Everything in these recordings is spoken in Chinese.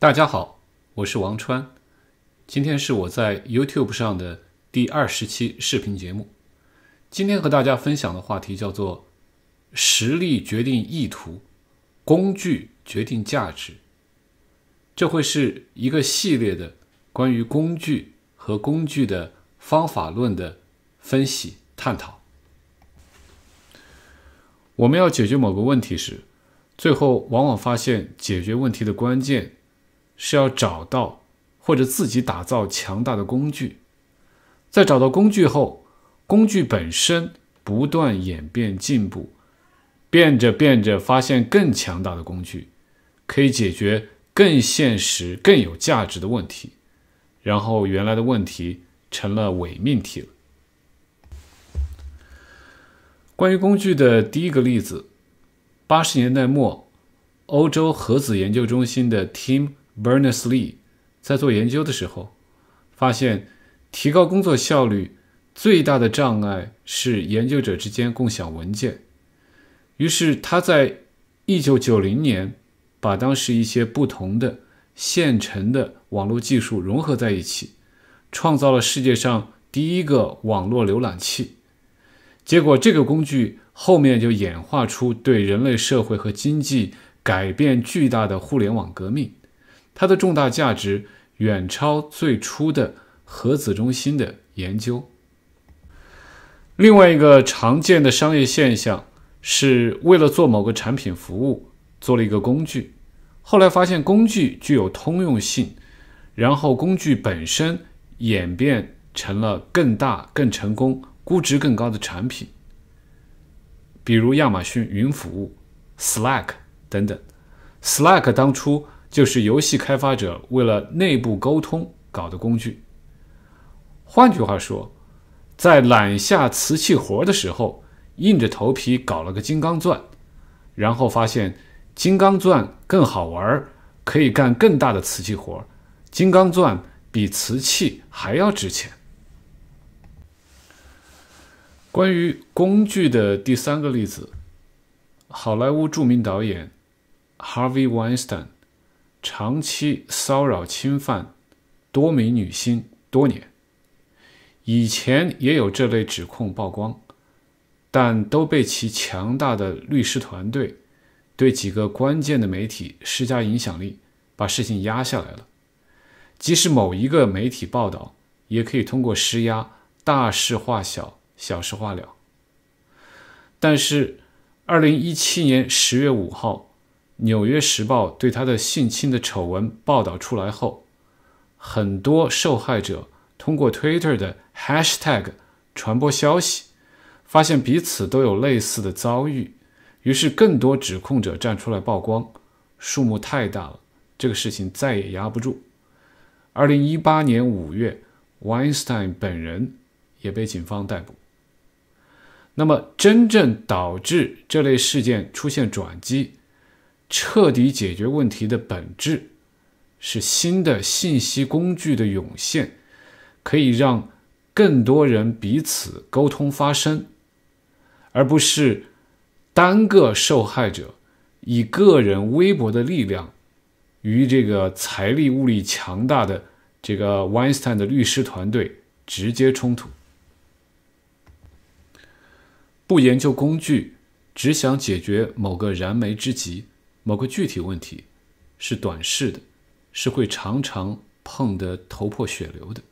大家好，我是王川，今天是我在 YouTube 上的第二十期视频节目。今天和大家分享的话题叫做“实力决定意图，工具决定价值”。这会是一个系列的关于工具和工具的方法论的分析探讨。我们要解决某个问题时，最后往往发现解决问题的关键。是要找到或者自己打造强大的工具，在找到工具后，工具本身不断演变进步，变着变着发现更强大的工具，可以解决更现实、更有价值的问题，然后原来的问题成了伪命题了。关于工具的第一个例子，八十年代末，欧洲核子研究中心的 Tim。Berners-Lee 在做研究的时候，发现提高工作效率最大的障碍是研究者之间共享文件。于是他在1990年把当时一些不同的现成的网络技术融合在一起，创造了世界上第一个网络浏览器。结果这个工具后面就演化出对人类社会和经济改变巨大的互联网革命。它的重大价值远超最初的核子中心的研究。另外一个常见的商业现象是为了做某个产品服务，做了一个工具，后来发现工具具有通用性，然后工具本身演变成了更大、更成功、估值更高的产品，比如亚马逊云服务、Slack 等等。Slack 当初。就是游戏开发者为了内部沟通搞的工具。换句话说，在揽下瓷器活的时候，硬着头皮搞了个金刚钻，然后发现金刚钻更好玩，可以干更大的瓷器活，金刚钻比瓷器还要值钱。关于工具的第三个例子，好莱坞著名导演 Harvey Weinstein。长期骚扰侵犯多名女星多年，以前也有这类指控曝光，但都被其强大的律师团队对几个关键的媒体施加影响力，把事情压下来了。即使某一个媒体报道，也可以通过施压大事化小，小事化了。但是，二零一七年十月五号。《纽约时报》对他的性侵的丑闻报道出来后，很多受害者通过 Twitter 的 Hashtag 传播消息，发现彼此都有类似的遭遇，于是更多指控者站出来曝光，数目太大了，这个事情再也压不住。二零一八年五月，Weinstein 本人也被警方逮捕。那么，真正导致这类事件出现转机？彻底解决问题的本质是新的信息工具的涌现，可以让更多人彼此沟通发声，而不是单个受害者以个人微薄的力量与这个财力物力强大的这个 Weinstein 的律师团队直接冲突。不研究工具，只想解决某个燃眉之急。某个具体问题是短视的，是会常常碰得头破血流的。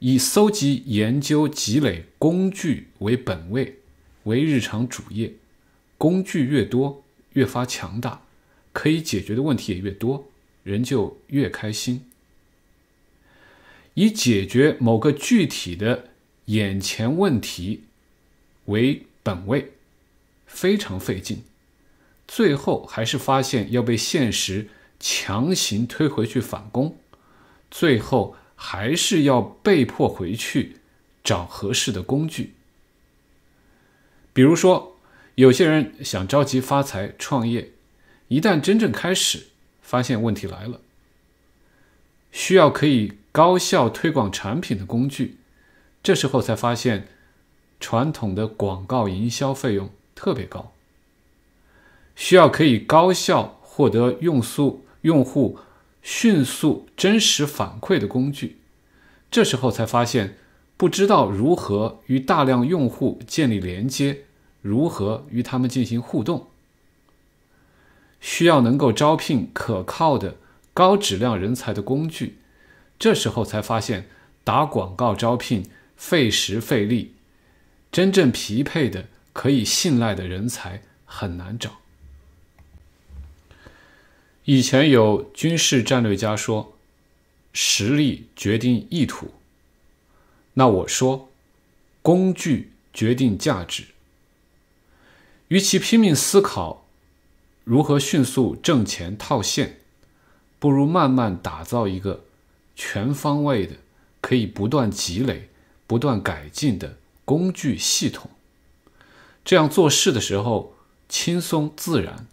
以搜集、研究、积累工具为本位，为日常主业，工具越多，越发强大，可以解决的问题也越多，人就越开心。以解决某个具体的眼前问题为本位，非常费劲。最后还是发现要被现实强行推回去返工，最后还是要被迫回去找合适的工具。比如说，有些人想着急发财创业，一旦真正开始，发现问题来了，需要可以高效推广产品的工具，这时候才发现传统的广告营销费用特别高。需要可以高效获得用户用户迅速、真实反馈的工具。这时候才发现，不知道如何与大量用户建立连接，如何与他们进行互动。需要能够招聘可靠的高质量人才的工具。这时候才发现，打广告招聘费时费力，真正匹配的、可以信赖的人才很难找。以前有军事战略家说：“实力决定意图。”那我说：“工具决定价值。”与其拼命思考如何迅速挣钱套现，不如慢慢打造一个全方位的、可以不断积累、不断改进的工具系统。这样做事的时候轻松自然。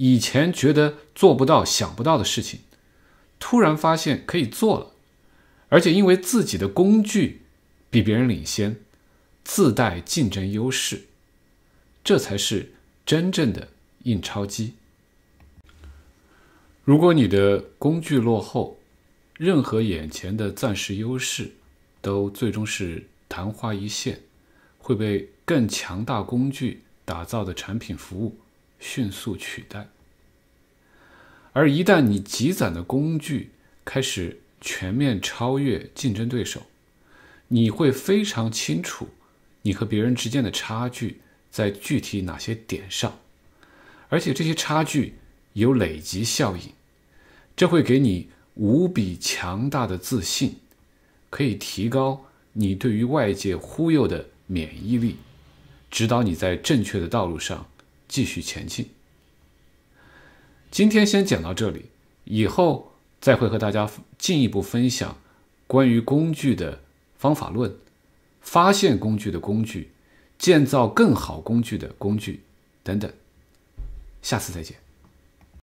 以前觉得做不到、想不到的事情，突然发现可以做了，而且因为自己的工具比别人领先，自带竞争优势，这才是真正的印钞机。如果你的工具落后，任何眼前的暂时优势都最终是昙花一现，会被更强大工具打造的产品服务。迅速取代，而一旦你积攒的工具开始全面超越竞争对手，你会非常清楚你和别人之间的差距在具体哪些点上，而且这些差距有累积效应，这会给你无比强大的自信，可以提高你对于外界忽悠的免疫力，指导你在正确的道路上。继续前进。今天先讲到这里，以后再会和大家进一步分享关于工具的方法论、发现工具的工具、建造更好工具的工具等等。下次再见。